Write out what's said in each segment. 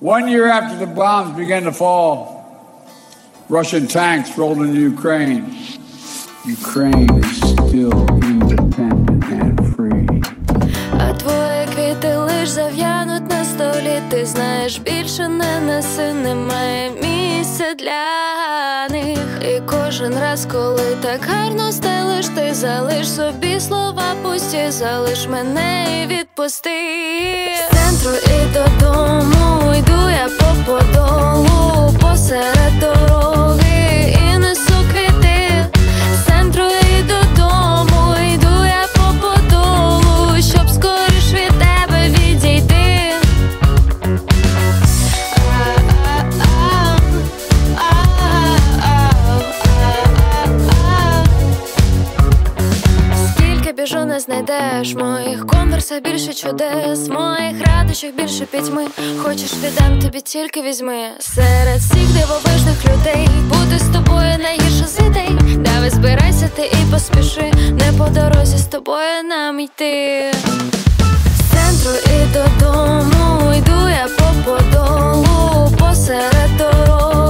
One year after the bombs began to fall, Russian tanks rolled into Ukraine. Ukraine is still independent and free. А твої квіти лиш зав'януть на столі. Ти знаєш, більше не неси, немає місця для них. І кожен раз, коли так гарно стелиш, ти залиш собі слова пусті, залиш мене і відпусти. З центру і додому йду я по подолу посеред дороги і несу не знайдеш моїх конверсах більше чудес, моїх радощах більше пітьми. Хочеш віддам тобі тільки візьми серед всіх дивовижних людей. Бути з тобою найгірше з ідей. Давай збирайся ти і поспіши. Не по дорозі з тобою нам йти. З центру і додому йду я по подолу посеред дороги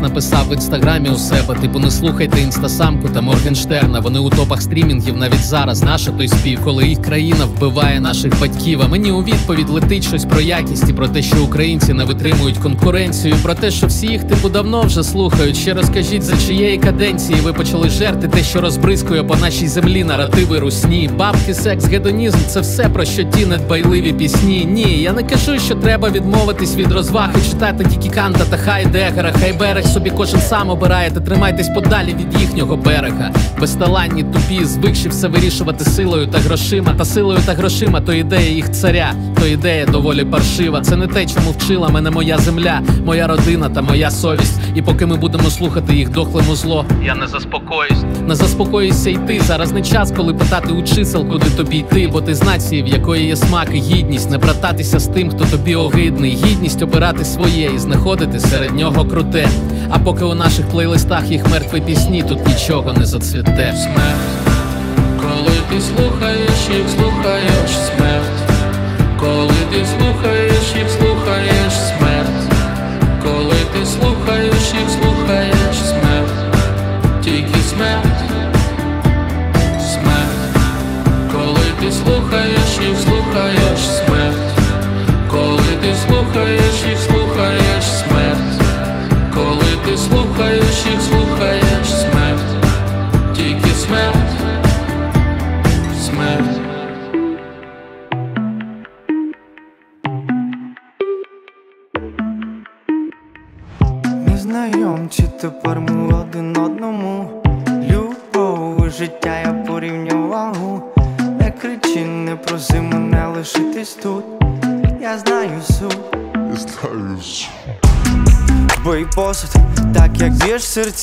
Написав в інстаграмі у себе, типу не слухайте інстасамку та Моргенштерна. Вони у топах стрімінгів навіть зараз. Наша той спів, коли їх країна вбиває наших батьків. А мені у відповідь летить щось про якість і про те, що українці не витримують конкуренцію. Про те, що всі їх типу давно вже слухають. Ще розкажіть, за чиєї каденції ви почали жерти те, що розбризкує по нашій землі наративи русні. Бабки, секс, гедонізм це все про що ті недбайливі пісні. Ні, я не кажу, що треба відмовитись від розваг і читати тільки канта та хайдегера. Хай берег собі кожен сам обирає, та тримайтесь подалі від їхнього берега. Безталанні, тупі, звикші все вирішувати силою та грошима. Та силою та грошима то ідея їх царя, то ідея доволі паршива. Це не те, чому вчила мене моя земля, моя родина та моя совість. І поки ми будемо слухати їх дохлему зло, я не заспокоюсь. Не заспокоюйся й ти. Зараз не час, коли питати у чисел, куди тобі йти, бо ти з нації, в якої є смак і гідність, не брататися з тим, хто тобі огидний. Гідність обирати своє і знаходити серед нього круте. А поки у наших плейлистах їх мертві пісні, тут нічого не зацвіте. Смерть, коли ти слухаєш їх, слухаєш смерть. Коли ти слухаєш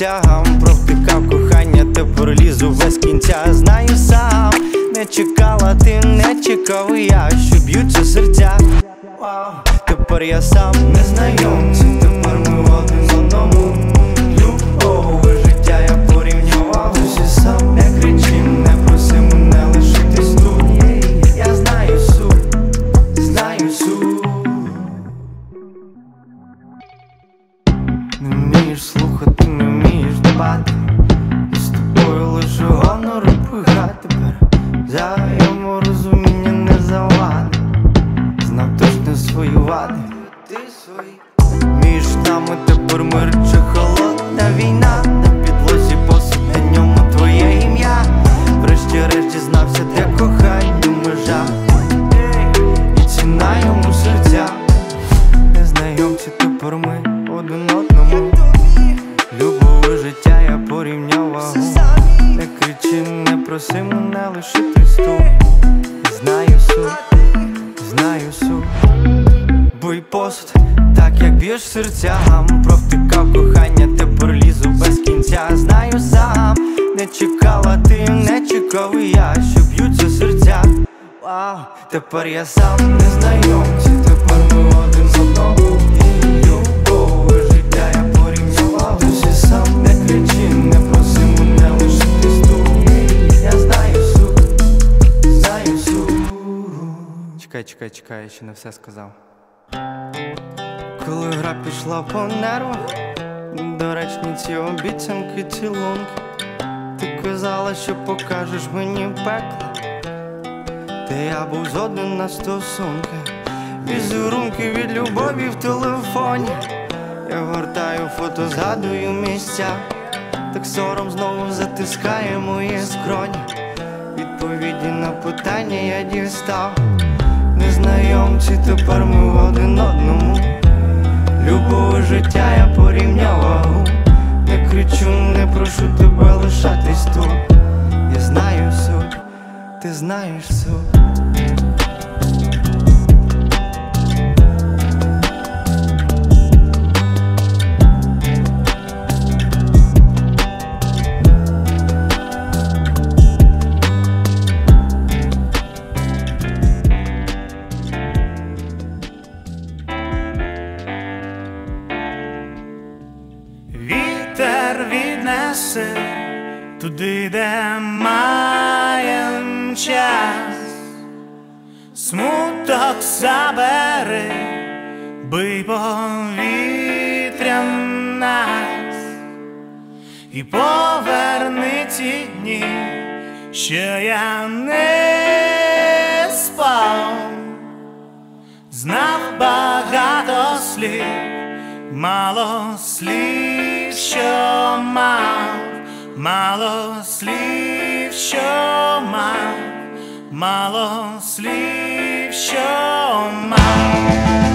Yeah. На стосунки, візерунки від любові в телефоні. Я гортаю фото, згадую місця, так сором знову затискає мої скроні. Відповіді на питання я дістав. Незнайомці, тепер ми один одному. Любов життя я порівнював Не кричу, не прошу тебе лишатись тут Я знаю суть, ти знаєш суть і поверни ті дні, що я не спав, знав багато слів мало слів, що мав, мало слів, що мав, мало слів, що мав.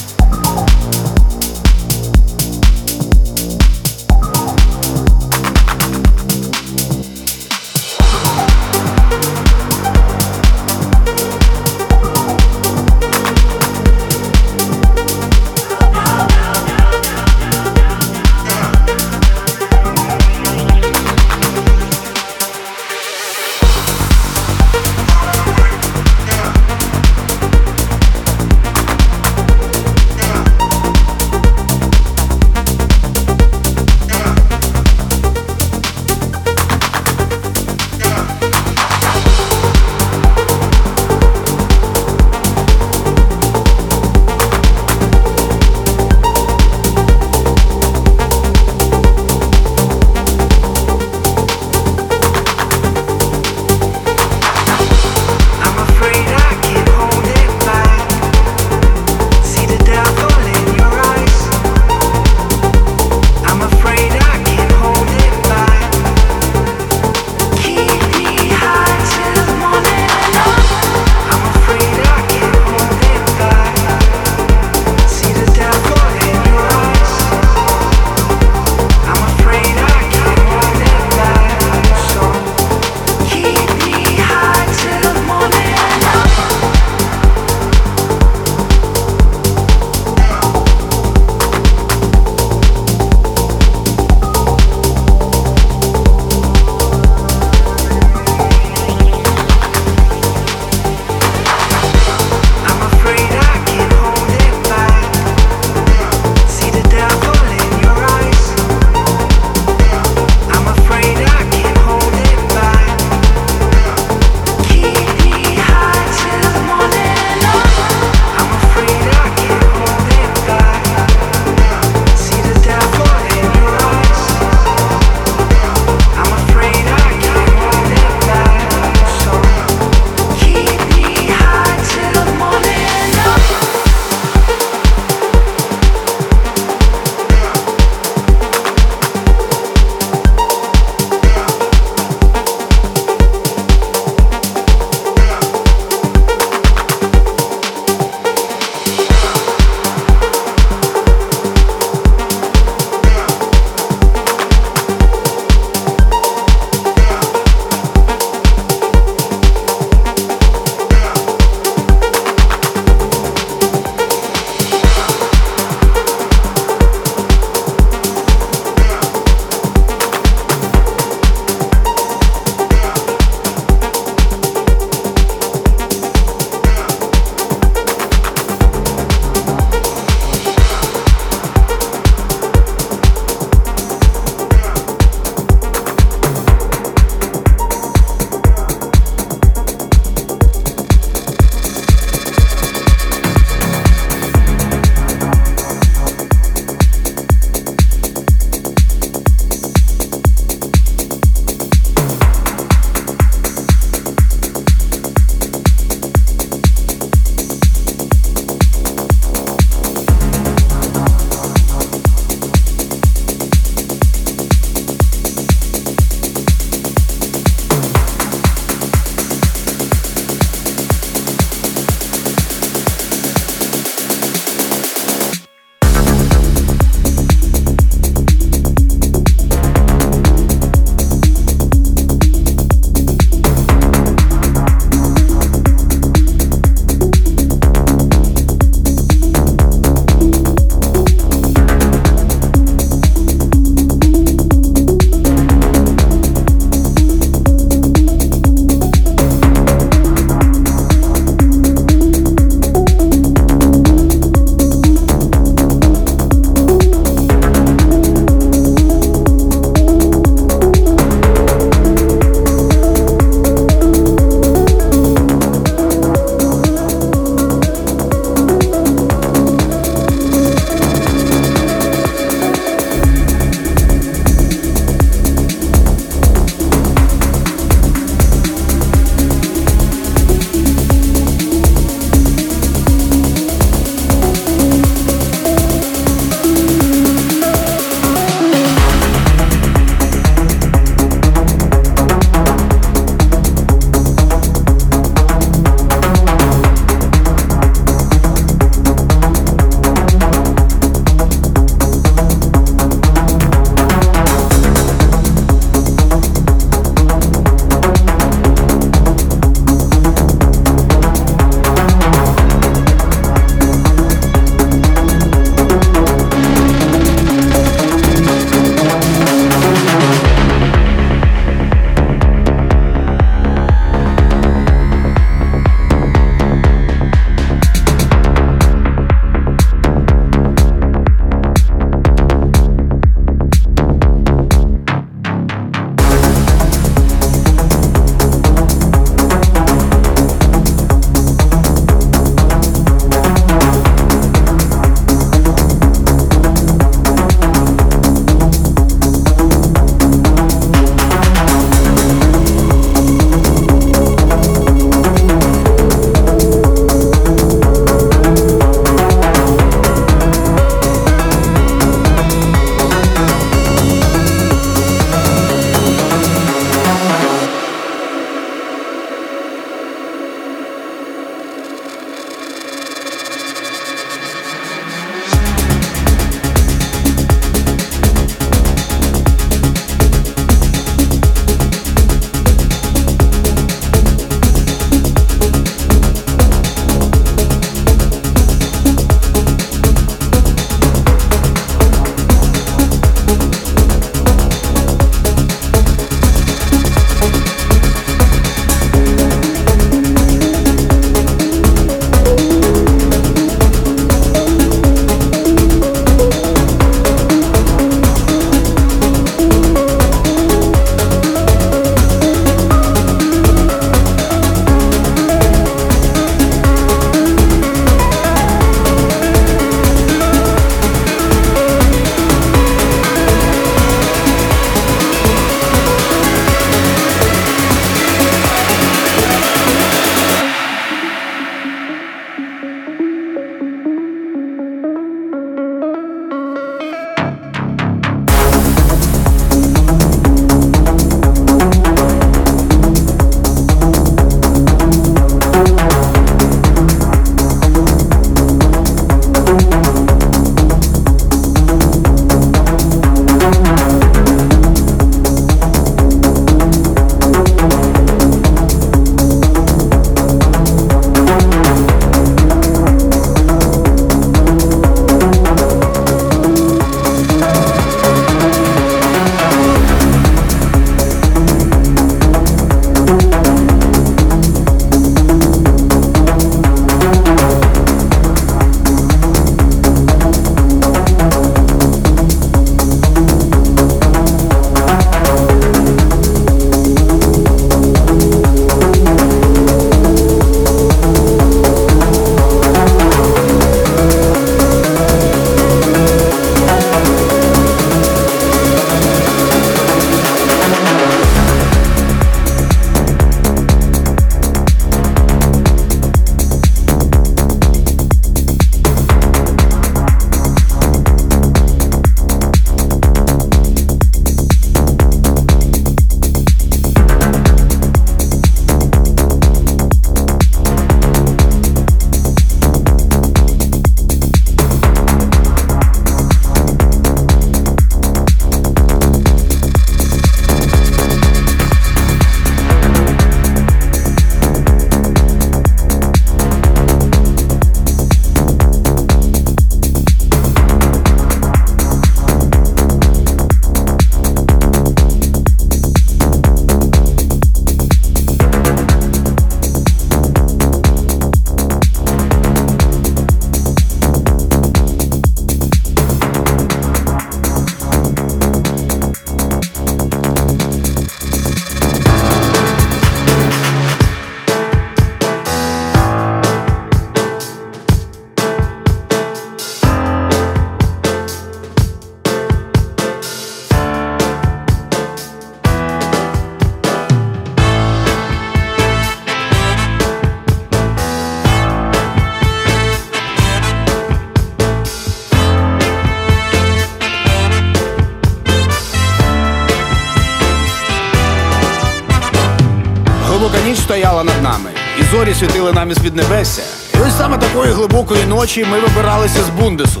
Світили нам із під небесся. І ось саме такої глибокої ночі ми вибиралися з бундесу.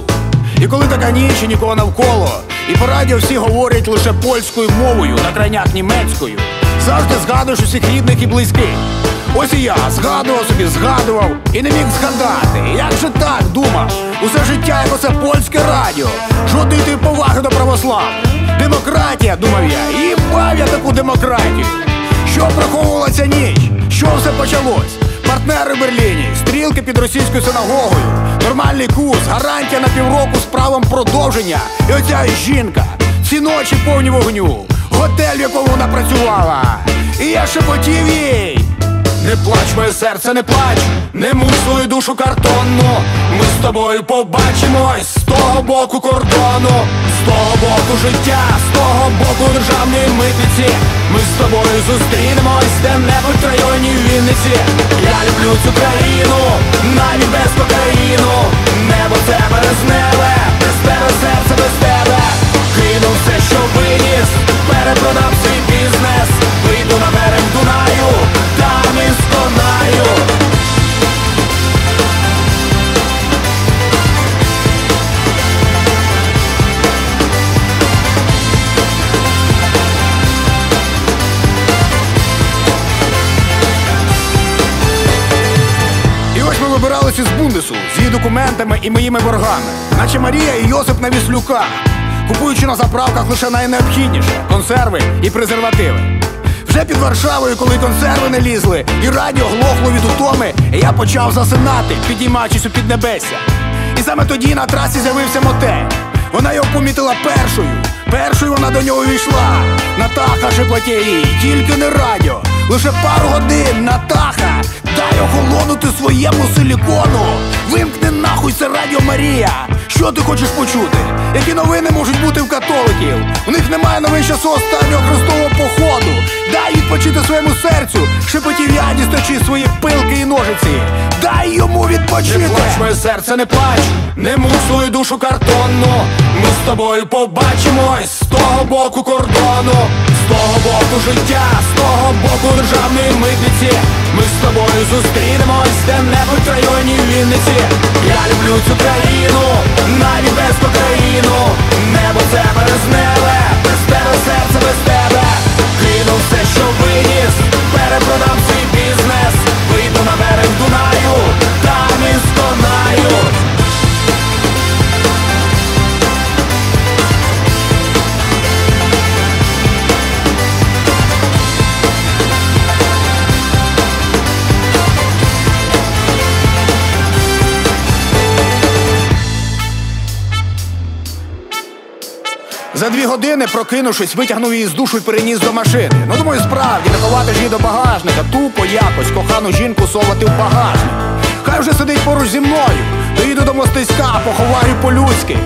І коли така ніч і нікого навколо, і по радіо всі говорять лише польською мовою, на крайняк німецькою, завжди згадуєш усіх рідних і близьких. Ось і я згадував собі, згадував і не міг згадати. Як же так думав? Усе життя як оце польське радіо. Жодної поваги до православ. Демократія, думав я, і бав я таку демократію. Що приховувала ця ніч? Що все почалось? Партнери в Берліні, стрілки під російською синагогою, нормальний курс, гарантія на півроку з правом продовження. І оця жінка, ці ночі повні вогню, готель, в якому вона працювала. І я шепотів їй. Не плач, моє серце, не плач, не муй свою душу картонну. Ми з тобою побачимось з того боку кордону, того боку життя, з того боку державної митниці. Ми з тобою зустрінемось де-небудь в районі Вінниці. Я люблю цю країну, навіть без кокаїну. Небо це березневе, без тебе серце без тебе. Кину все, що виніс, перепродав свій бізнес. Вийду на берег Дунаю, там і сконаю. Вибиралися з Бундесу з її документами і моїми боргами, наче Марія і Йосип на віслюках, купуючи на заправках лише найнеобхідніше консерви і презервативи. Вже під Варшавою, коли консерви не лізли, і радіо глохло від утоми, я почав засинати, підіймаючись у піднебесся. І саме тоді на трасі з'явився мотель. Вона його помітила першою. Першою вона до нього йшла. Натаха шепоте їй, тільки не радіо. Лише пару годин, Натаха, дай охолонути своєму силікону. Вимкни нахуй це радіо Марія. Що ти хочеш почути? Які новини можуть бути в католиків? У них немає новин часу останнього хрестового походу. Дай відпочити своєму серцю, шепотів я, дістачи свої пилки і ножиці. Дай йому відпочити. Не плач, моє серце, не плач, не муй свою душу картонну. Ми з тобою побачимось з того боку кордону, з того боку життя, з того боку державної митниці. Ми з тобою зустрінемось де-небудь в районі Вінниці. Я люблю цю країну, навіть без Україну Небо це березневе, без тебе серце без тебе. Кину все, що виніс, перепродам свій бізнес. Вийду на берег Дунаю, там і сконаю. За дві години, прокинувшись, витягнув її з душу і переніс до машини. Ну думаю, справді, не ховати ж її до багажника, тупо якось кохану жінку совати в багажник. Хай вже сидить поруч зі мною, доїду до мостиська, поховаю по-людськи.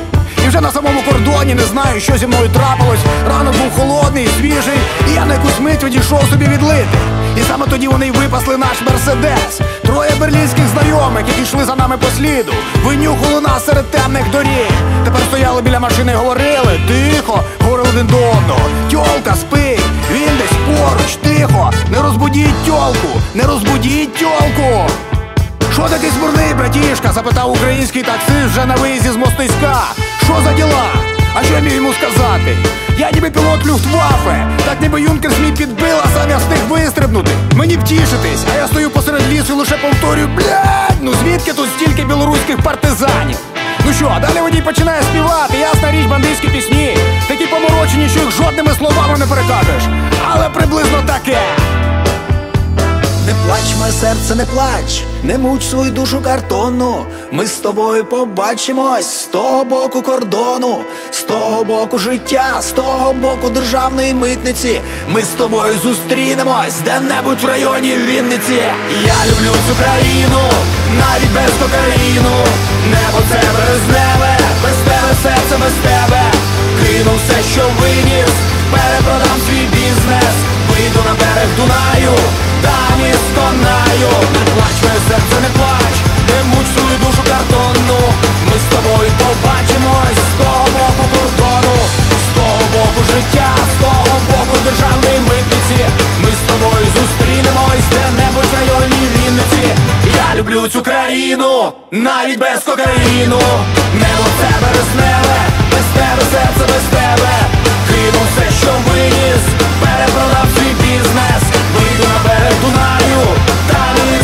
І вже на самому кордоні не знаю, що зі мною трапилось. Ранок був холодний, свіжий, і я на якусь мить відійшов собі відлити. І саме тоді вони й випасли наш мерседес. Троє берлінських знайомих, які йшли за нами по сліду, винюхали нас серед темних доріг. Тепер стояли біля машини говорили, тихо, говорили один до одного. Тьолка, спить, він десь поруч, тихо, не розбудіть тьолку, не розбудіть тьолку. Що такий смурний, братішка? запитав український таксист вже на виїзді з мостиська. Що за діла? А що я міг йому сказати? Я ніби пілот Люфтваффе, так ніби юнкер мій підбив, а сам я встиг вистрибнути. Мені б а я стою посеред лісу і лише повторюю, блядь, ну звідки тут стільки білоруських партизанів? Ну що, далі водій починає співати, ясна річ, бандитські пісні, такі поморочені, що їх жодними словами не перекажеш. Але приблизно таке. Не плач, моє серце, не плач, не муч свою душу картонну. Ми з тобою побачимось з того боку кордону, з того боку життя, з того боку державної митниці. Ми з тобою зустрінемось де-небудь в районі Вінниці. Я люблю цю країну, навіть без кокаїну. Небо це березневе, без тебе серце без тебе. Кину все, що виніс, перепродам свій бізнес. Вийду на берег Дунаю, там і сконаю. Не плач, моє серце, не плач, не муч свою душу картонну. Ми з тобою побачимось з того боку кордону З того боку життя, з того боку державної митниці. Ми з тобою зустрінемось де-небудь в районі люблю цю країну, навіть без кокаїну. Небо це березневе, без тебе серце без тебе. Кину все, що виніс, перепродав свій бізнес, вийду на берег Дунаю, та не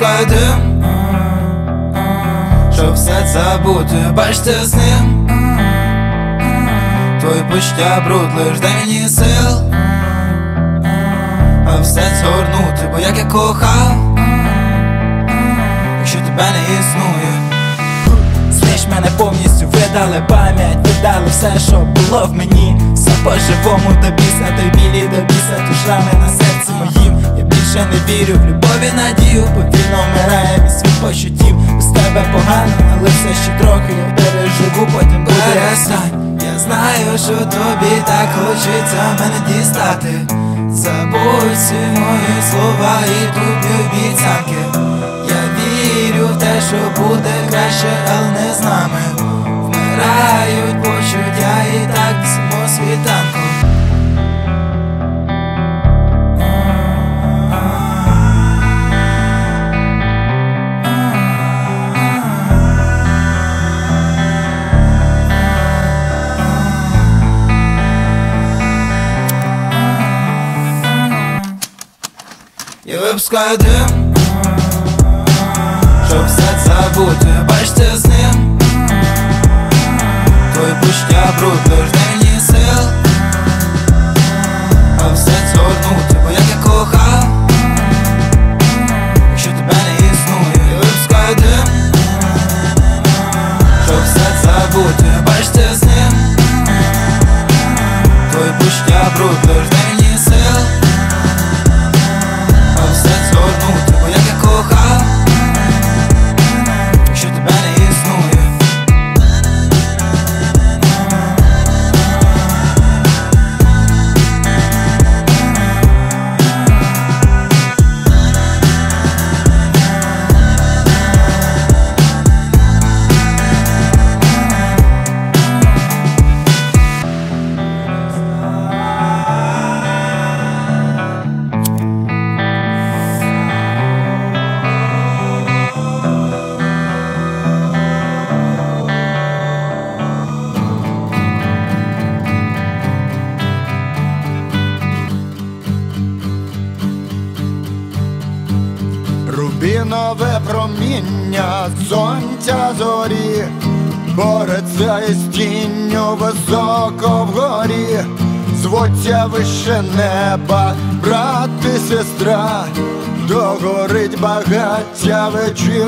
Дим Щоб все забути, бачите з ним. Твої почуття бруд лиш мені сил. А все згорнути, бо як я кохав Якщо тебе не існує. Знаєш, мене повністю видали пам'ять, видали все, що було в мені. Все по-живому до біса, той білі до біса, ту шрами на серці моїм більше не вірю в любов і надію Повільно вмирає мій світ почуттів Без тебе погано, але все ще трохи я переживу, потім перестань. Я знаю, що тобі так хочеться мене дістати. Забудь всі мої слова і тобі обіцянки Я вірю в те, що буде краще, але не з нами. Вмирають почуття і так самого світанку випускаю дим Щоб все забути, бачите з ним. Твої почуття бруд, мені сил. А все це однути, бо як я кохав Якщо тебе не існує, я випускаю дим Щоб все забути, бачите з ним Твої почуття бруд, лиш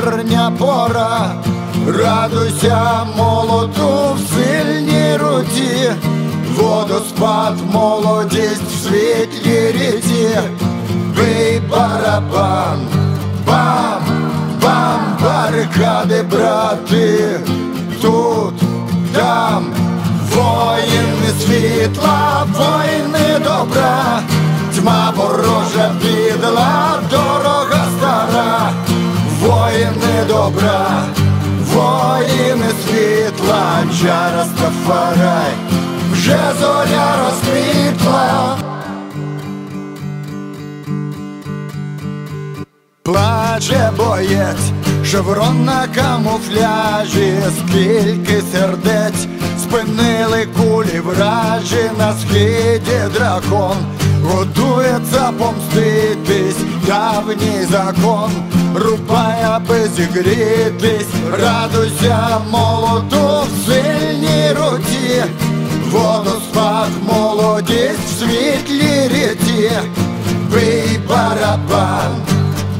вечірня пора, радуйся молоту в сильній руці, водоспад, молодість в світлій ріці, бий барабан. Бам, бам, барикади, брати, тут, там, воїни світла, воїни добра, тьма ворожа підла, добра, воїни світла, чара стафарай, вже зоря розквітла. Плаче боєць, шеврон на камуфляжі, скільки сердець спинили кулі вражі. На схиді дракон, готується помститись, давній закон, рубай, аби зігрітись, радуйся молоту в сильній руці, водоспад, молодість в світлій ріці, бий барабан.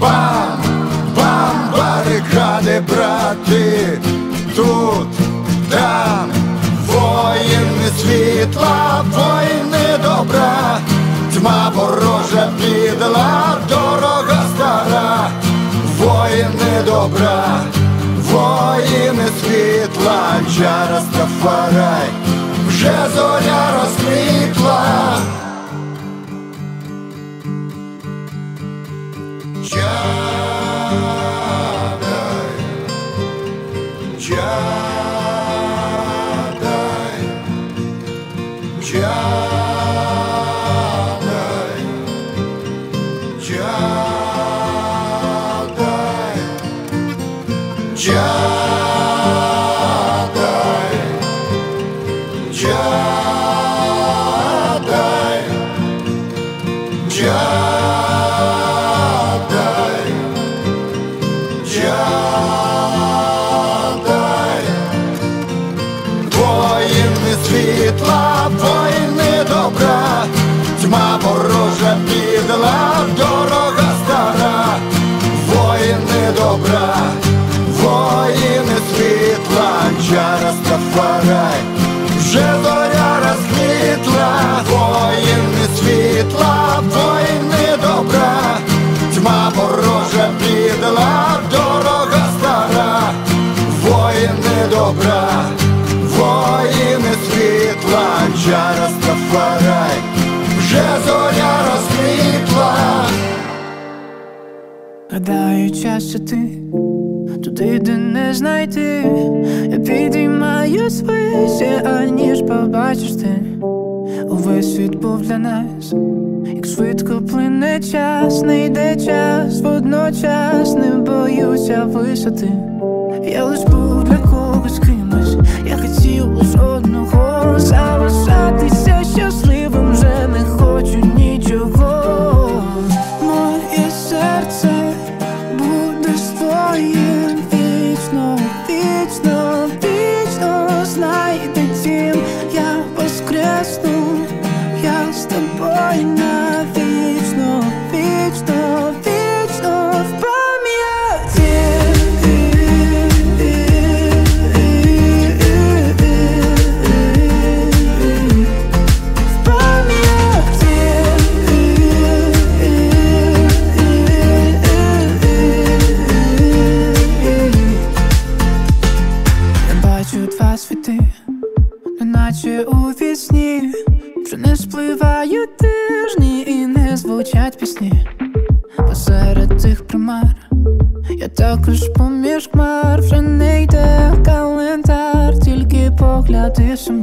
Бам, бам, барикади, брати, тут, там, воїни світла, воїни добра, тьма ворожа підла, дорога стара, воїни добра, воїни світла, чара стафарай, вже зоря розквітла. Чадай, стафарай, вже зоря розквітла, воїни світла, воїни добра, тьма ворожа підла, дорога стара, воїни добра, воїни світла, чара стафарай, вже зоря розквітла. Гадаю, час ти туди, де не знайти. Я підіймаюсь вище, аніж побачиш ти. Увесь світ був для нас, як швидко плине час, не йде час, водночас не боюся висоти. Я лиш був для когось кимось, я хотів лиш одного залишатися I know. klęsk po mieszk mar, w żadnej te kalendarz, tylko poglądy są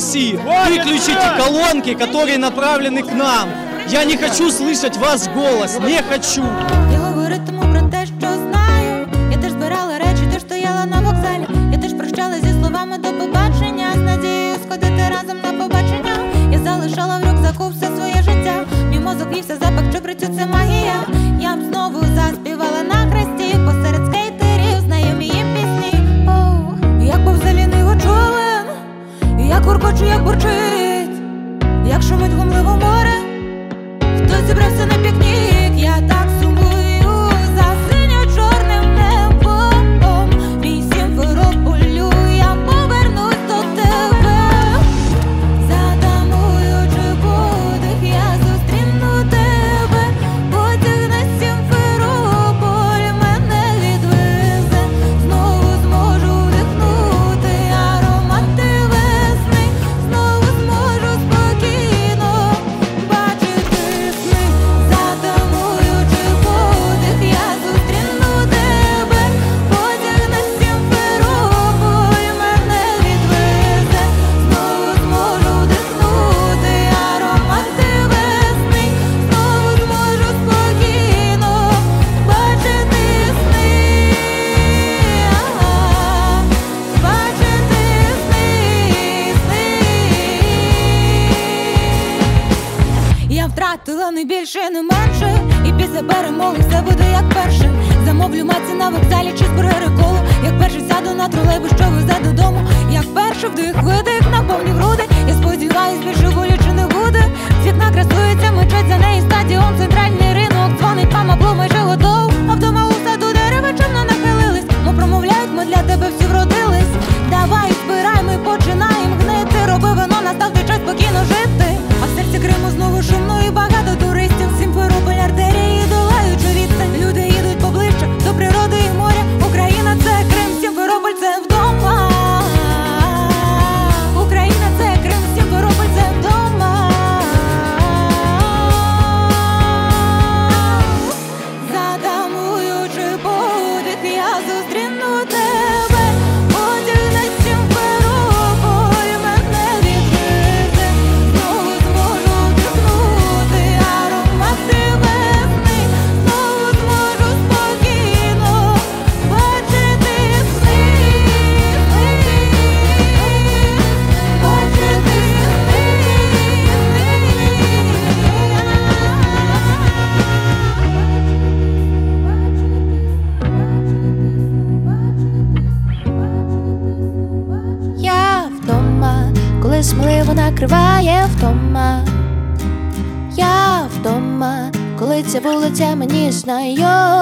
России. Выключите колонки, которые направлены к нам. Я не хочу слышать ваш голос, не хочу. починаєм гнити, роби вино, настав той час спокійно жити, а в Криму знову шумно і багато. Мені знайома,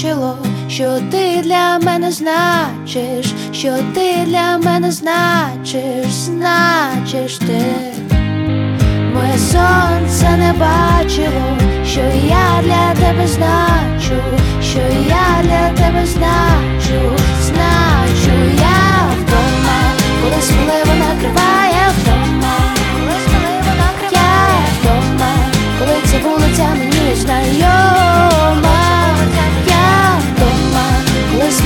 бачило, що ти для мене значиш, що ти для мене значиш, значиш ти. Моє сонце не бачило, що я для тебе значу, що я для тебе значу, значу. Я вдома, коли сміливо накриває вдома, коли сміливо накриває вдома, коли ця вулиця мені знайома,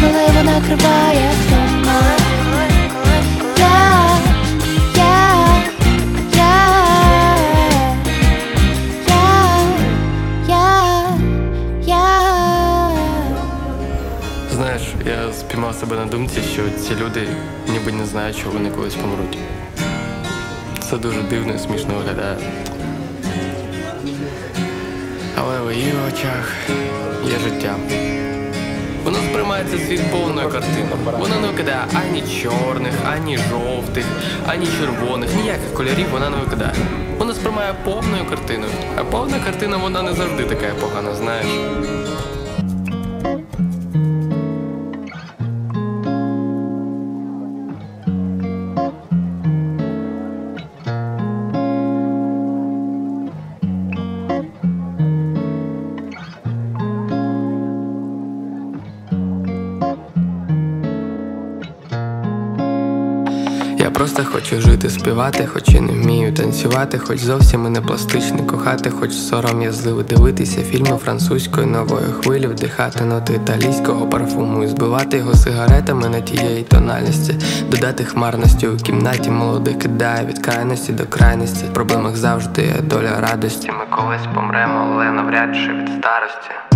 коли сміливо накриває вдома. Знаєш, я спіймав себе на думці, що ці люди ніби не знають, що вони колись помруть. Це дуже дивно і смішно виглядає. Але в її очах є життя. Воно сприймається світ повною картиною. Вона не викидає ані чорних, ані жовтих, ані червоних, ніяких кольорів вона не викидає. Вона сприймає повною картиною. А повна картина вона не завжди така погана, знаєш. Співати, хоч і не вмію танцювати, хоч зовсім і не пластичний кохати, хоч сором'язливо дивитися фільми французької нової хвилі, вдихати ноти італійського парфуму і збивати його сигаретами на тієї тональності, додати хмарності у кімнаті молодих кидає від крайності до крайності. В проблемах завжди є доля радості. Ми колись помремо, але навряд чи від старості.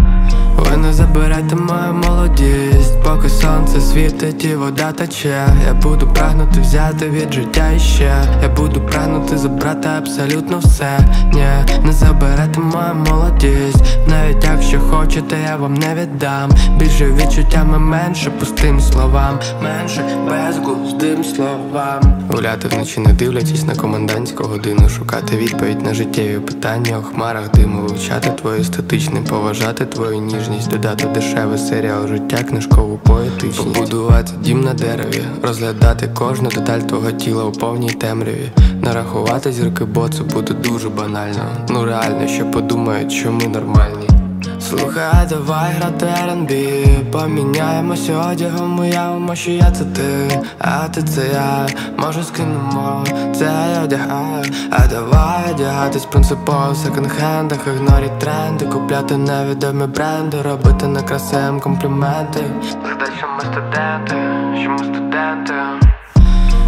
Не забирайте мою молодість, поки сонце світить і вода тече. Я буду прагнути взяти від життя іще. Я буду прагнути забрати абсолютно все. Ні, не забирайте мою молодість. Навіть якщо хочете, я вам не віддам. Більше відчуттями, менше пустим словам, менше безглуздим словам. Гуляти вночі, не дивлячись на комендантську годину, шукати відповідь на життєві питання у хмарах диму, вивчати твою естетичний, поважати твою ніжність, додати дешевий серіал життя, книжкову поетичність Побудувати дім на дереві, розглядати кожну деталь твого тіла у повній темряві, нарахувати зірки, бо це буде дуже банально. Ну реально, що подумають, що ми нормальні. Слухай, давай грати R&B Поміняємося одягом, уявимо, що я це ти, а ти це я, може скинемо, це я одягаю, а давай одягатись принципово в секонд-хендах Ігноріть тренди, купляти невідомі бренди, робити некрасивим компліменти. Згадай, що ми студенти, що ми студенти.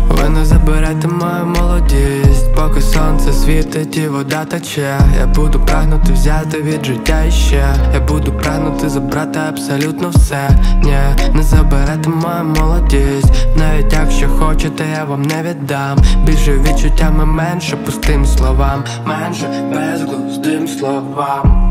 Ви не заберете мою молодість, поки сонце світить і вода тече. Я буду прагнути взяти від життя іще. Я буду прагнути забрати абсолютно все. Ні, не заберете мою молодість. Навіть якщо хочете, я вам не віддам. Більше відчуттями менше пустим словам. Менше безглуздим словам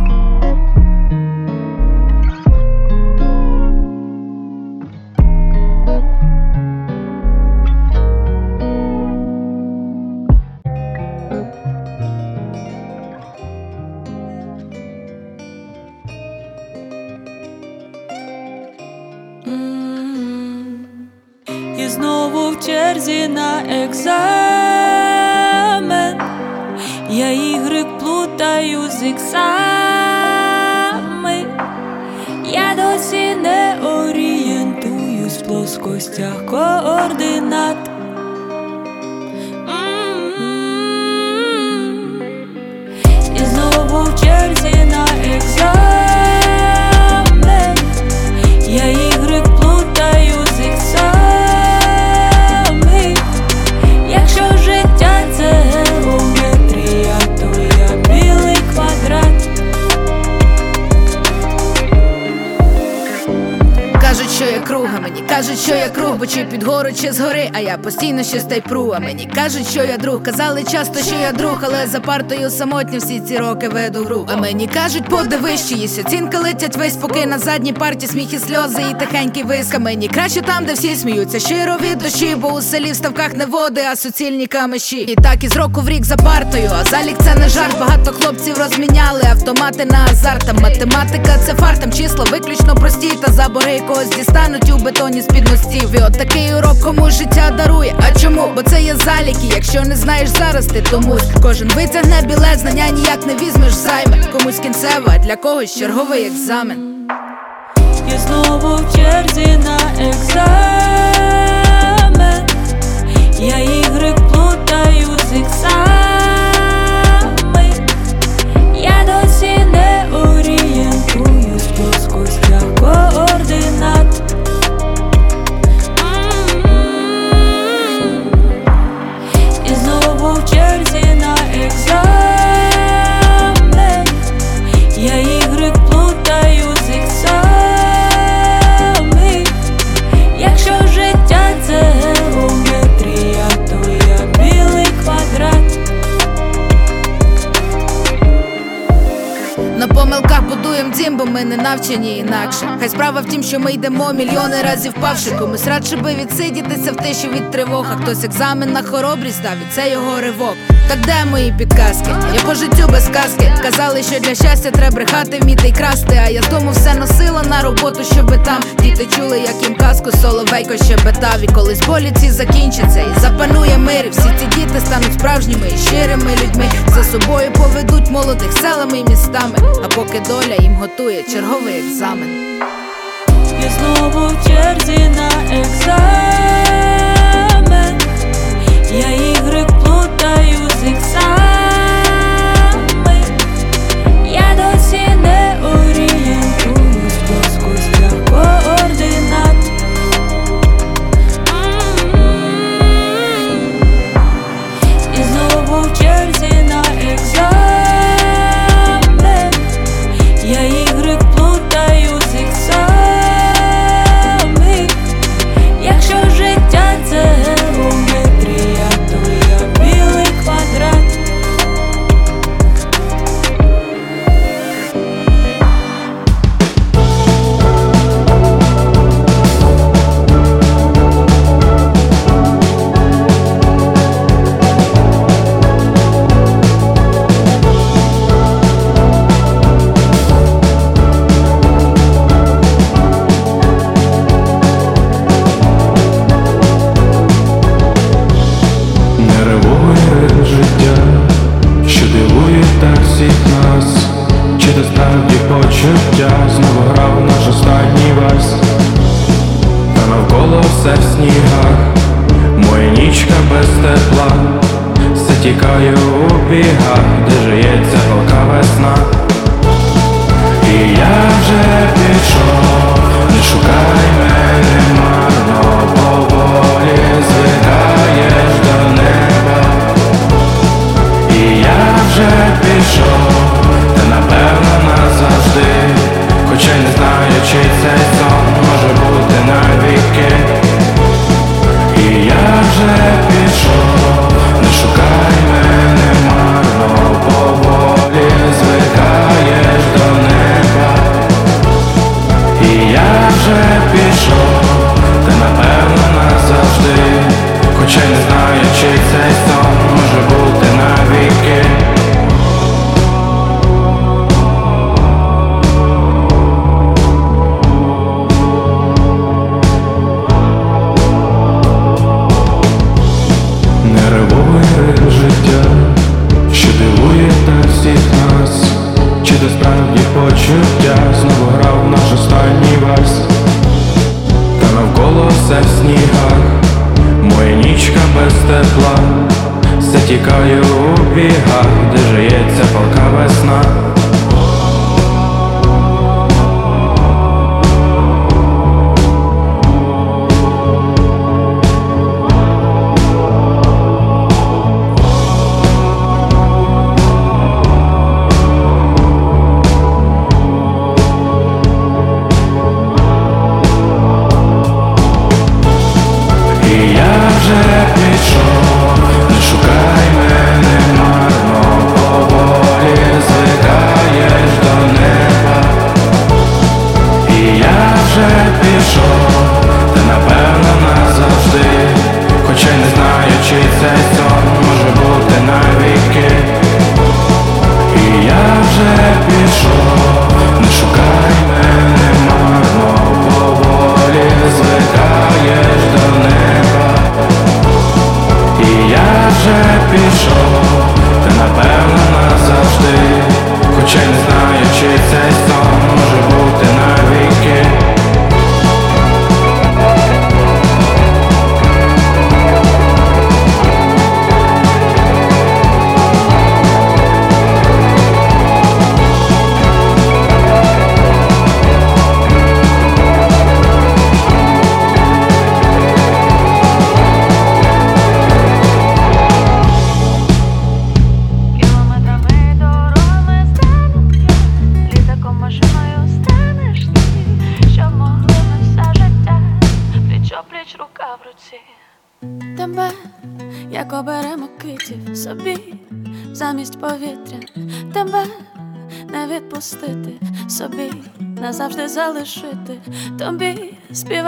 в координат кажуть, що я круг, бо чи під гору, чи згори, а я постійно щось тайпру, а мені кажуть, що я друг. Казали часто, що я друг, але за партою самотньо всі ці роки веду гру. А мені кажуть, подивись, чиїсь оцінки летять весь, поки на задній парті сміх і сльози і тихенький виск. А мені краще там, де всі сміються щиро від душі, бо у селі в ставках не води, а суцільні камеші. І так із року в рік за партою, а залік це не жарт. Багато хлопців розміняли автомати на азарт. А математика це фартом, числа виключно прості, та за борги когось дістануть у бетоні з-під. І от такий урок кому життя дарує. А чому? Бо це є заліки. Якщо не знаєш зараз, ти томусь. Кожен витягне біле, знання ніяк не візьмеш займе. Комусь кінцева, а для когось черговий екзамен. Я знову в черзі на екзамен Я ми не навчені інакше. Хай справа в тім, що ми йдемо мільйони разів впавши. Комусь радше би відсидітися в тиші від тривог. Хтось екзамен на хоробрість дав, і це його ривок. Так де мої підказки? Я по життю без казки. Казали, що для щастя треба брехати, вміти й красти. А я з дому все носила на роботу, щоби там діти чули, як їм казку соловейко щебетав. І колись болі ці закінчаться, і запанує мир. І всі ці діти стануть справжніми і щирими людьми. За собою поведуть молодих селами і містами. А поки доля їм готує черговий екзамен. І знову в черзі на екзамен Я ігри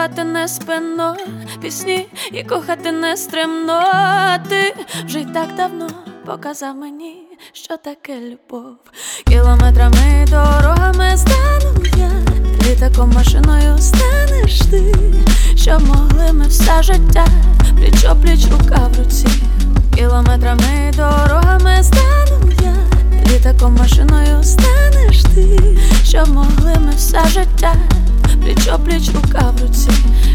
співати не спинно пісні і кохати не стримно. Ти вже й так давно показав мені, що таке любов. Кілометрами дорогами стану я, літаком машиною станеш ти, щоб могли ми все життя, пліч опліч рука в руці. Кілометрами дорогами стану я, літаком машиною станеш ти, щоб могли ми все життя, пліч опліч рука в руці.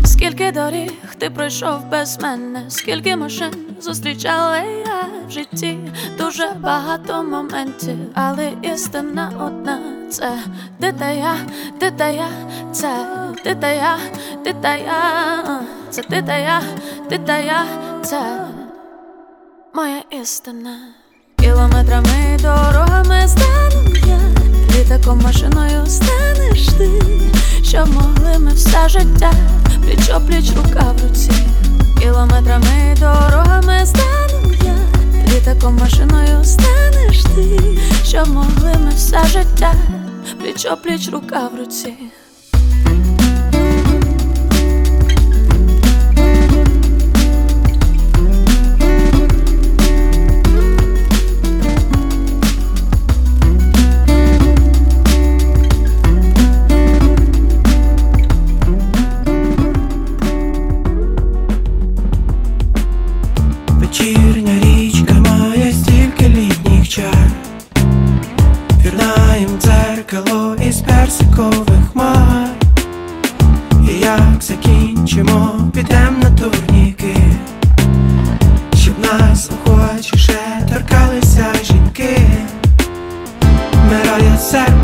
Скільки доріг ти пройшов без мене, скільки машин зустрічала я в житті, дуже багато моментів, але істина одна це ти та я, ти та я, це ти та я, ти та я, це ти та я, ти та я, це моя істина. Кілометрами дорогами стану я, літаком машиною станеш ти, щоб могли ми все життя, пліч опліч рука в руці. Кілометрами дорогами стану я, літаком машиною станеш ти, щоб могли ми все життя, пліч опліч рука в руці.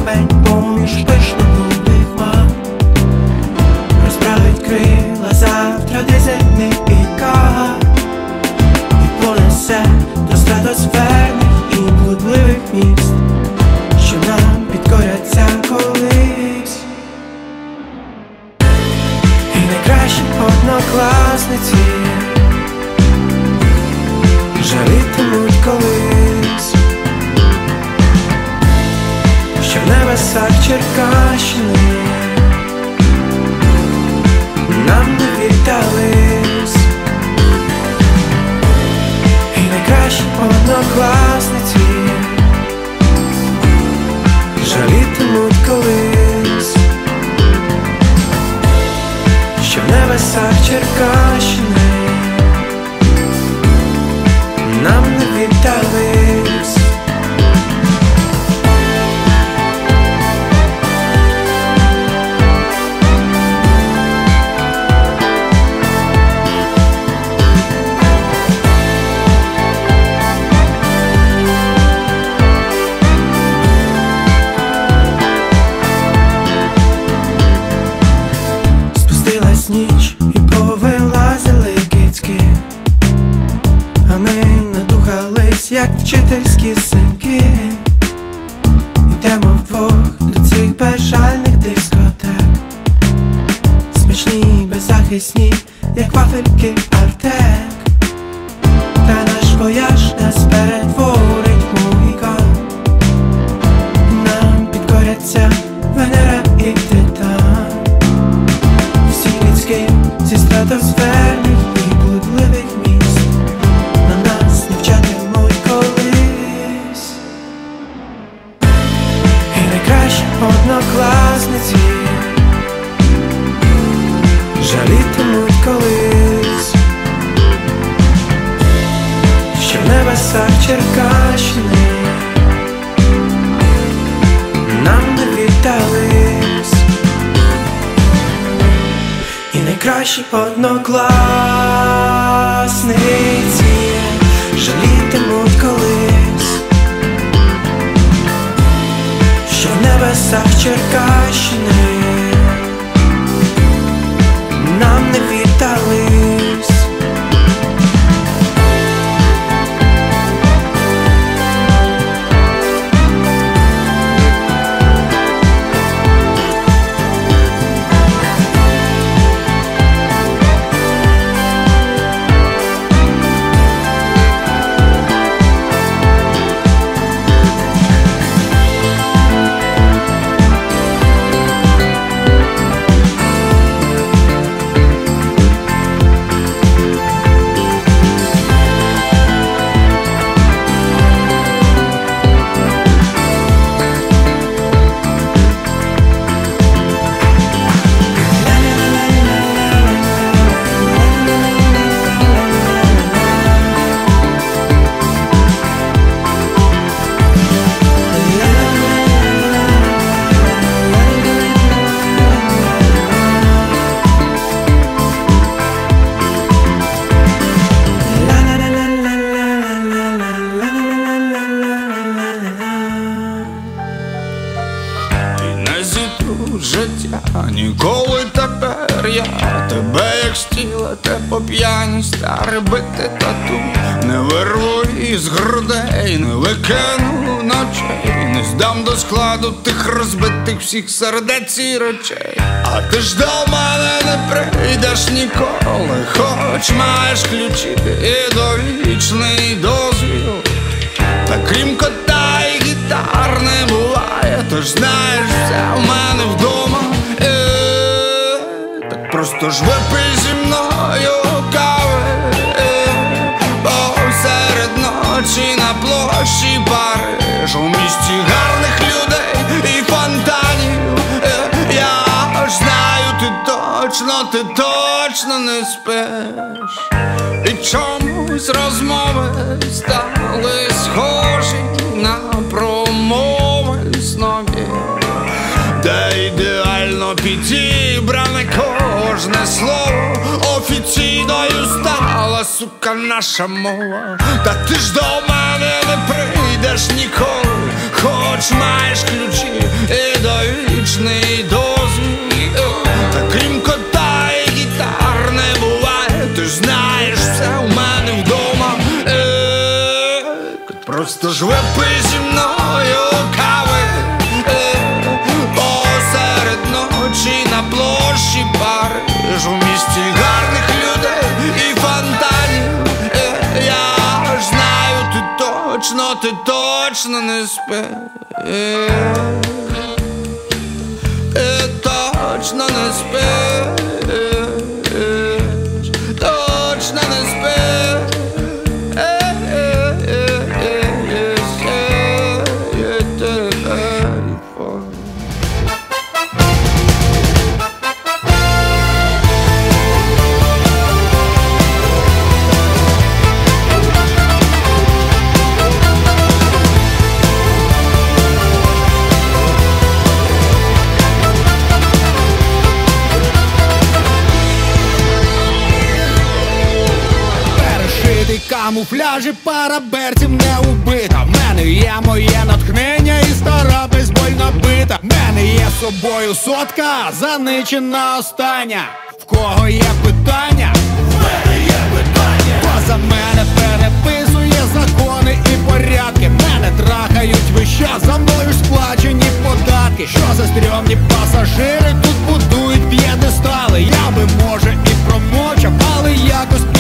Серпень поміж пишно грудих хмар Розправить крила завтра дизельний пікар І понесе до стратосферних і блудливих міст Що нам підкоряться колись. І найкращі однокласниці Черкащини. Нам не віддались. І найкращі однокласниці. Жалітимуть колись. Що в небесах Черкащини. Нам не віддались te ter esquecido. До складу тих розбитих всіх сердець і речей. А ти ж до мене не прийдеш ніколи, хоч маєш ключі і довічний дозвіл. Та крім кота і гітар не буває, тож знаєш, все в мене вдома. Е, Так просто ж випий зі мною кави, бо серед ночі на площі Париж у місті гарних ти точно, ти точно не спиш. І чомусь розмови стали схожі на промови снові, де ідеальні ретельно підібране кожне слово Офіційною стала, сука, наша мова Та ти ж до мене не прийдеш ніколи Хоч маєш ключі і довічний дозвіл Просто ж випий зі мною кави е, Посеред ночі на площі Париж У місті гарних людей і фонтанів Е, Я ж знаю, ти точно, ти точно не спиш Е, Точно не спиш камуфляжі параберців не убита. В мене є моє натхнення і стара бейсбольна бита. В мене є собою сотка, заничена остання. В кого є питання? В мене є питання. Хто за мене переписує закони і порядки. Мене трахають вища, за мною сплачені податки. Що за стрьомні пасажири тут будують п'єдестали. Я би може і промовчав, але якось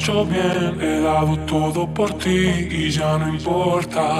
hecho bien, he dado todo por ti y ya no importa.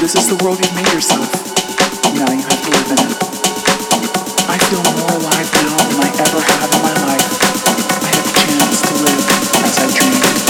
This is the world you've made yourself. Now you have to live in it. I feel more alive now than I ever have in my life. I have a chance to live as I dream.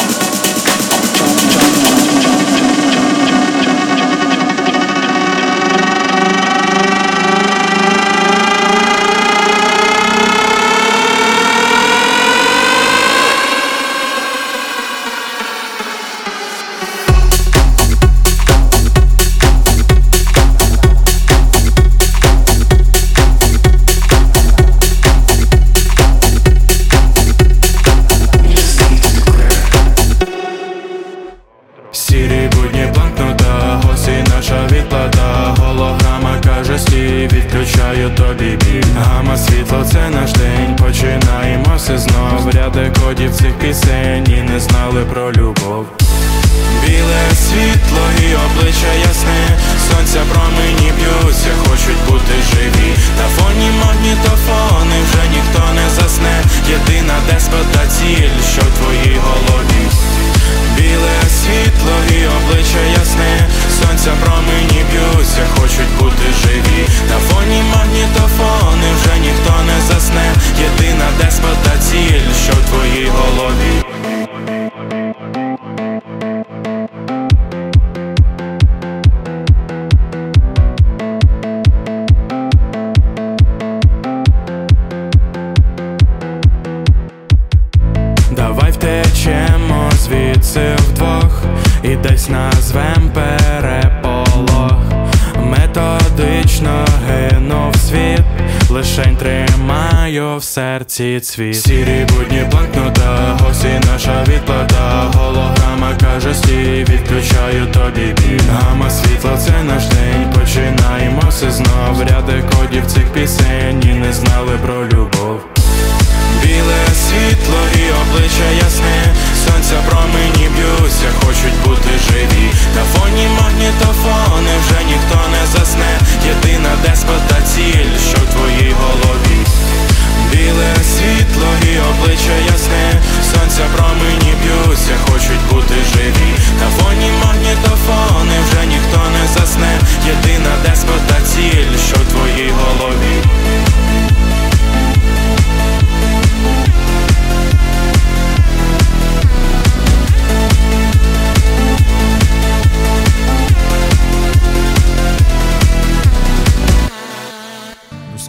Серці цвіт. Сірі будні бланкнута, госі наша відплата. Голограма каже стій, відключаю тобі біль. Гама світло, це наш день. Починаємо все знов. Ряди кодів цих пісень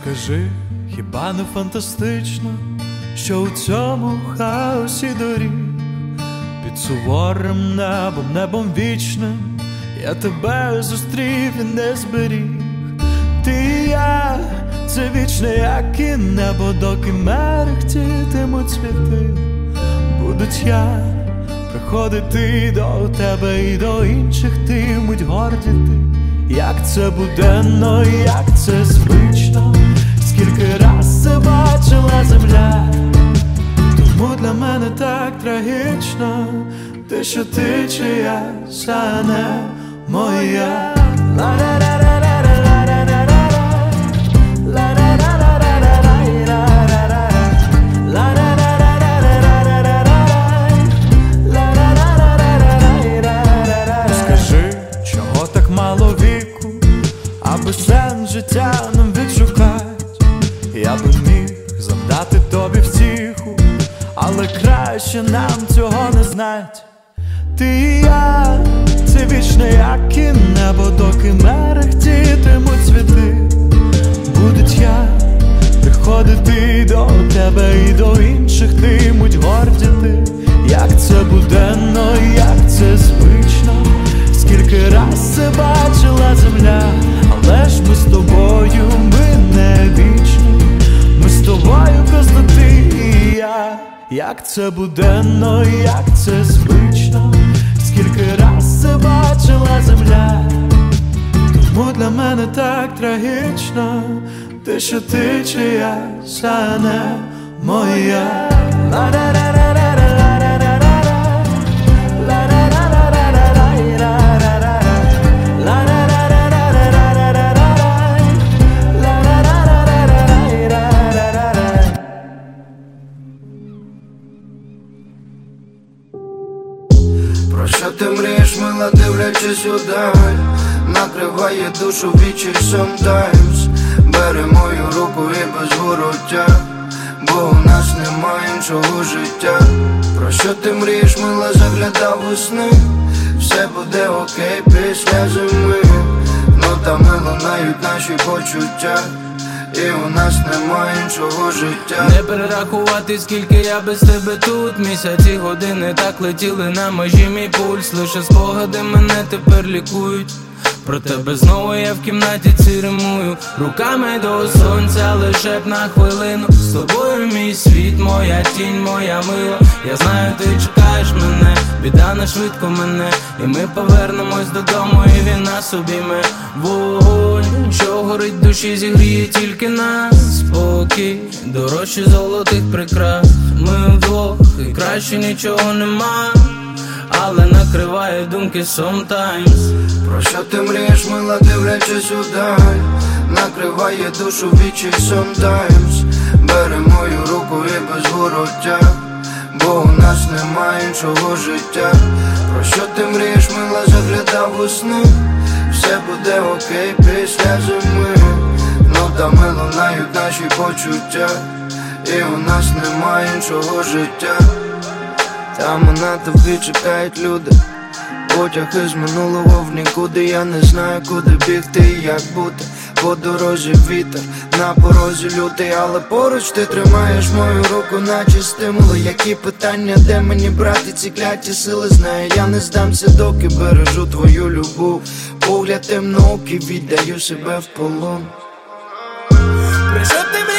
скажи, хіба не фантастично, що у цьому хаосі доріг під суворим небом, небом вічним, я тебе зустрів і не зберіг. Ти і я, це вічне, як і небо, доки мерехтітимуть цвіти. буття приходити до тебе і до інших ти мить гордіти, як це буденно, як це звично, скільки раз це бачила земля, тому для мене так трагічно, те, що ти чиясь, а не моя. Скажи, чого так мало віку, аби сенс життя нам краще нам цього не знать. Ти і я, це вічне, як і небо, доки мерехтітимуть світи, будуть я приходити до тебе і до інших ти муть гордіти, як це буденно, як це звично, скільки раз це бачила земля, але ж ми з тобою, ми не вічні, ми з тобою просто ти і я, як це буденно, як це звично, скільки раз це бачила земля. Тому для мене так трагічно, ти що ти чиясь, а не моя. Дивлячись удаль Накриває душу вічі sometimes. Бери мою руку і без вороття. Бо у нас немає іншого життя. Про що ти мрієш, мила, заглядав у сни? Все буде окей після зими. Ну там лунають наші почуття і у нас немає іншого життя? Не перерахувати, скільки я без тебе тут. Місяці, години так летіли на межі. Мій пульс Лише спогади мене тепер лікують. Про тебе знову я в кімнаті ціримую Руками до сонця лише б на хвилину. З тобою мій світ, моя тінь, моя мила. Я знаю, ти чекаєш мене, біда не швидко мене І ми повернемось додому, і він нас обійме Вогонь, що горить душі, зігріє тільки нас. Спокій, дорожче золотих прикрас. Ми вдвох, і краще нічого нема але накриває думки sometimes. Про що ти мрієш, мила, дивлячись удаль Накриває душу вічі sometimes. Бери мою руку і без вороття Бо у нас немає іншого життя. Про що ти мрієш, мила, заглядав у сни. Все буде окей після зими. Ну там лунають наші почуття. І у нас немає іншого життя. Там на тобі чекають люди. Потяг із минулого в нікуди. Я не знаю, куди бігти як бути По дорозі вітер, на порозі лютий, але поруч ти тримаєш мою руку, наче стимули. Які питання, де мені брати ці кляті сили? Знаю, я не здамся, доки бережу твою любов. Погляд темноокий, віддаю себе в полон. Ти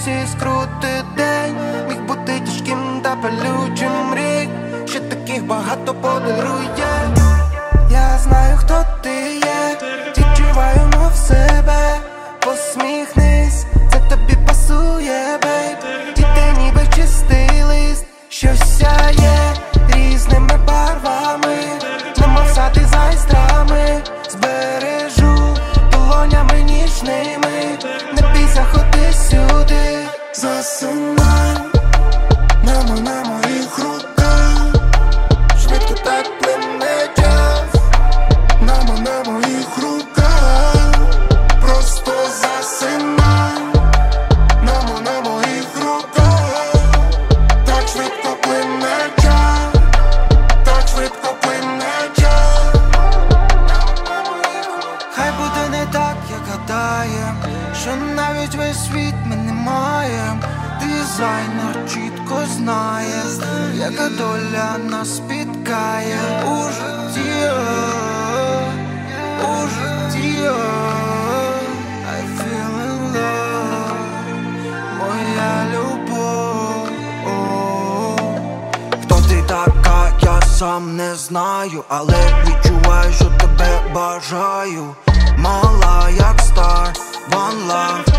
усі скрути день. Міг бути тяжким та палючим рік. Ще таких багато подарує. Я знаю, хто ти є, відчуваю мов себе. Посміхнись, це тобі пасує, бейб. Ти ніби чистий лист, що сяє сюди Засинай Мамо на моїх руках знаю, але відчуваю, що тебе бажаю. Мала як стар, one love,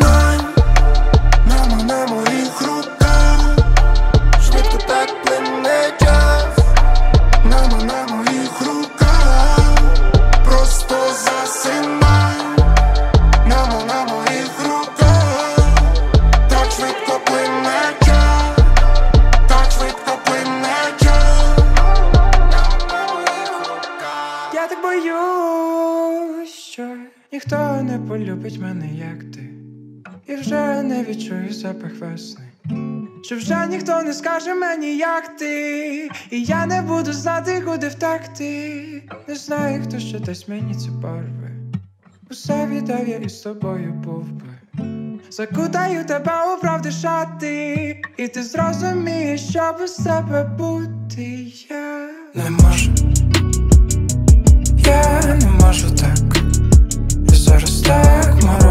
на не скаже мені, як ти. І я не буду знати, куди втекти. Не знаю, хто ще дасть мені ці барви. Усе віддав я із тобою був би. Закутаю тебе у правди шати, і ти зрозумієш, що без тебе бути я не можу. Я не можу так, і зараз так морозно.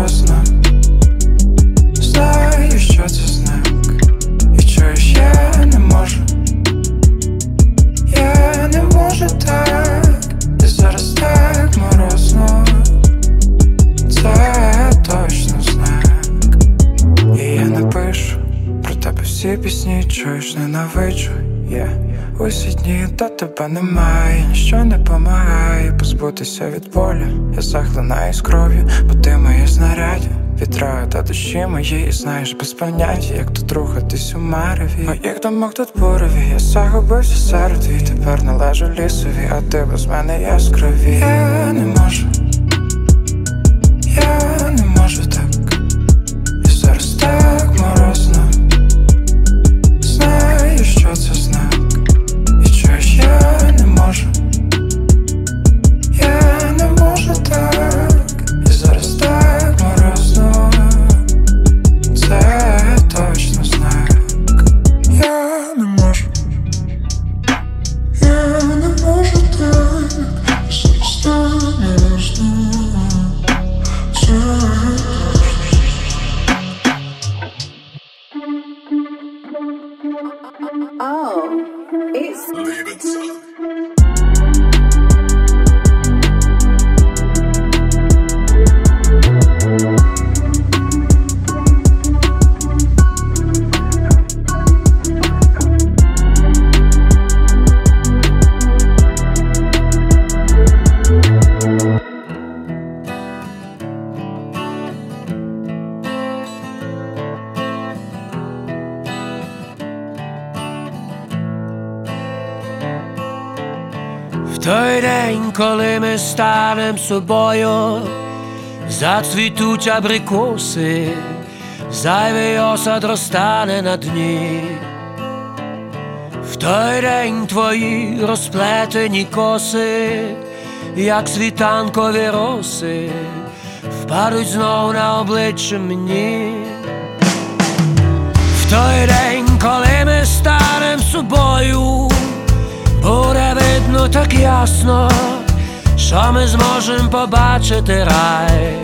Пісні, чуєш, ненавиджу. Я усі дні до тебе немає, ніщо не помагає позбутися від болю. Я захлинаюсь кров'ю, бо ти моє знаряддя. Вітраю та душі мої, і знаєш без поняття, як тут рухатись у мареві. Моїх думок тут бурові, я загубився серед твій, тепер належу лісові, а ти без мене яскраві. Я не можу, ми станем собою, зацвітуть абрикоси, зайвий осад розтане на дні. В той день твої розплетені коси, як світанкові роси, впадуть знов на обличчя мені. В той день, коли ми станем собою, буде видно так ясно, що ми зможемо побачити рай.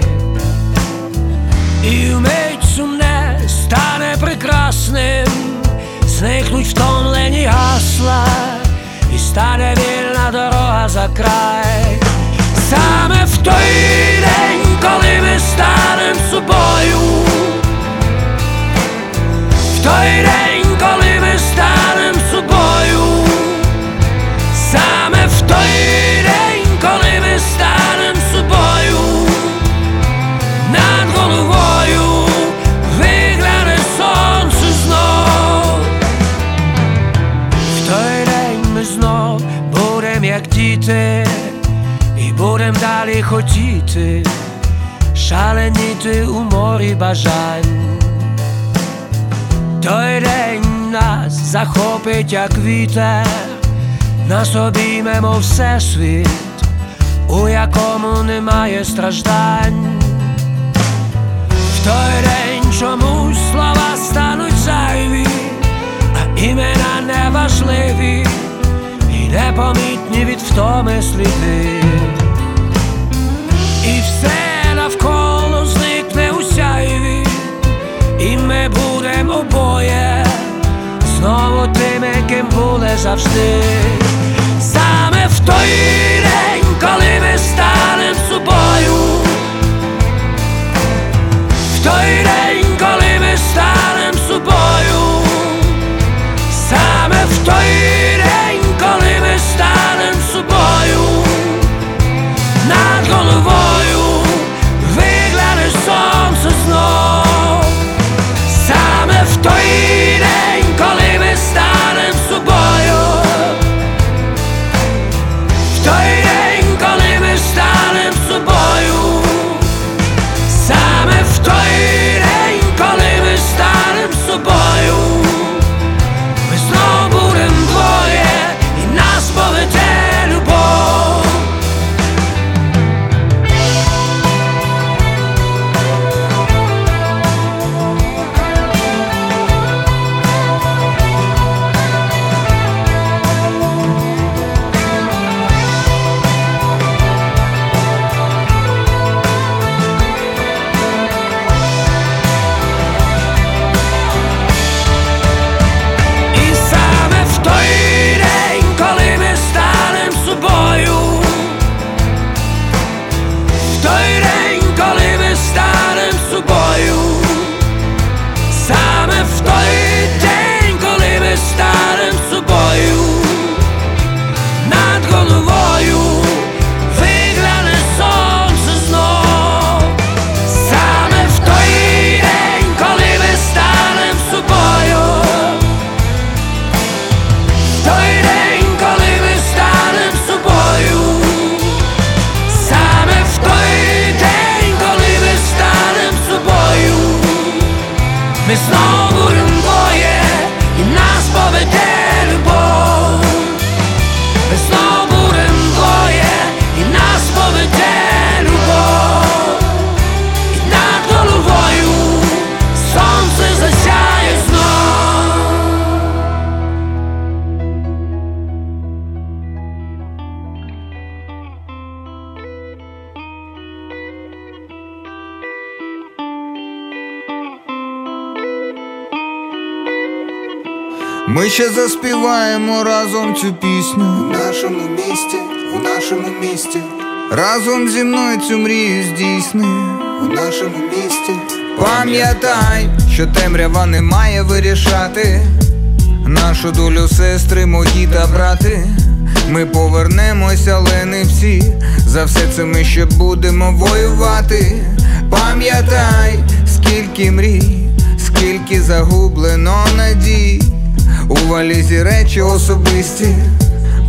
І вмить сумне стане прекрасним, зникнуть втомлені гасла, і стане вільна дорога за край. Саме в той день, коли ми станем собою, в той день, коли ми станем станем собою, над головою вигляне сонце знов. В той день ми знов будем як діти, і будем далі хотіти, шаленіти у морі бажань. Той день нас захопить, як вітер, нас обіймемо всесвіт, у якому немає страждань. В той день чомусь слова стануть зайві, а імена неважливі і непомітні від втоми сліди. І все навколо зникне у сяйві, і ми будем обоє знову тими, ким були завжди. В той день, коли ми станем собою, в той день, коли ми станем собою, саме в той день, ще заспіваємо разом цю пісню у нашому місті, у нашому місті. Разом зі мною цю мрію здійсни у нашому місті. Пам'ятай, що темрява не має вирішати. Нашу долю сестри, мої та брати. Ми повернемося, але не всі. За все це ми ще будемо воювати. Пам'ятай, скільки мрій, скільки загублено надій. У валізі речі особисті.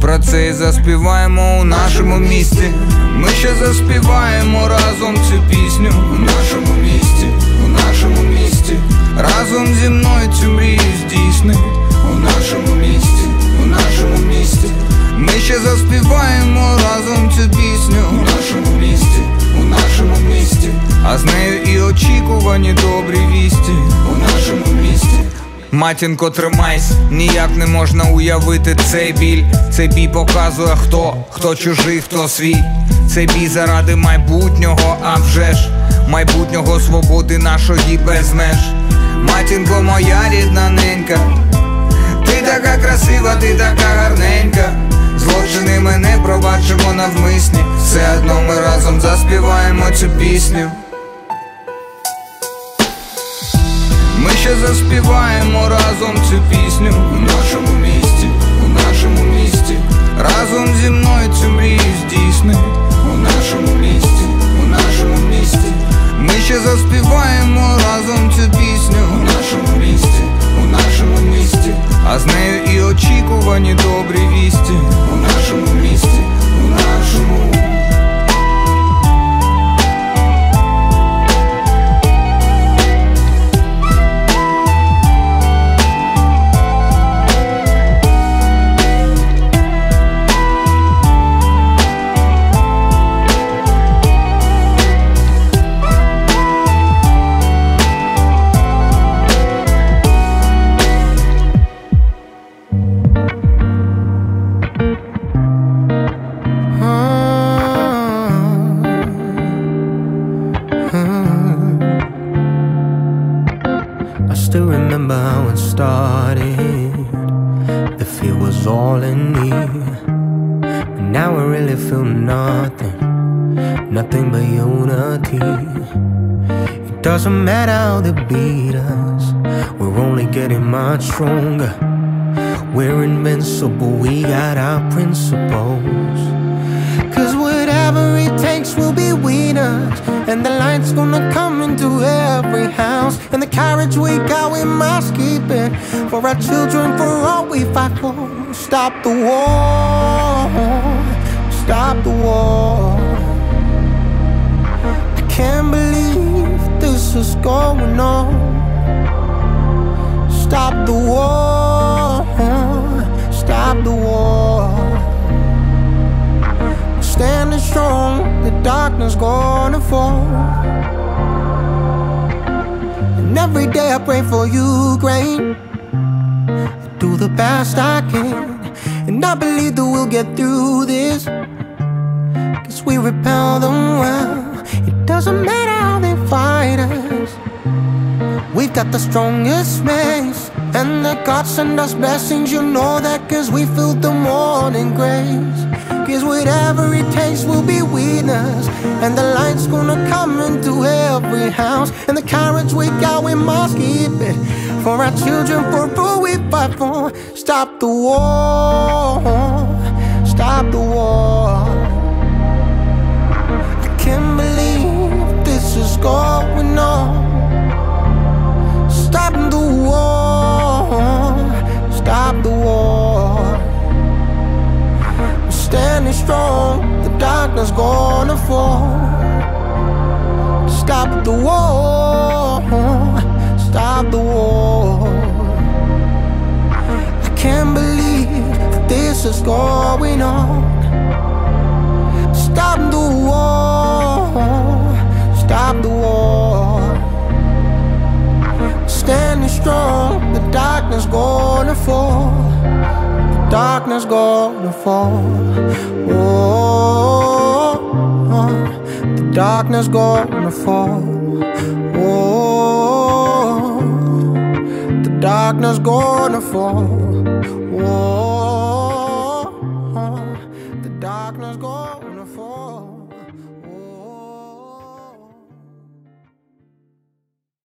Про це і заспіваємо у нашому місті. Ми ще заспіваємо разом цю пісню у нашому місті, у нашому місті. Разом зі мною цю мрію здійсни у нашому місті, у нашому місті. Ми ще заспіваємо разом цю пісню у нашому місті, у нашому місті, а з нею і очікувані добрі вісті у нашому місті. Матінко, тримайся, ніяк не можна уявити цей біль. Цей бій показує хто, хто чужий, хто свій. Цей бій заради майбутнього, а вже ж майбутнього свободи нашої без меж. Матінко, моя рідна ненька, ти така красива, ти така гарненька. Злочини ми не пробачимо навмисні. Все одно ми разом заспіваємо цю пісню. Ще заспіваємо разом цю пісню у нашому місті, у нашому місті. Разом зі мною цю мрію здійсни у нашому місті, у нашому місті. Ми ще заспіваємо разом цю пісню у нашому місті, у нашому місті, а з нею і очікувані добрі вісті у нашому місті,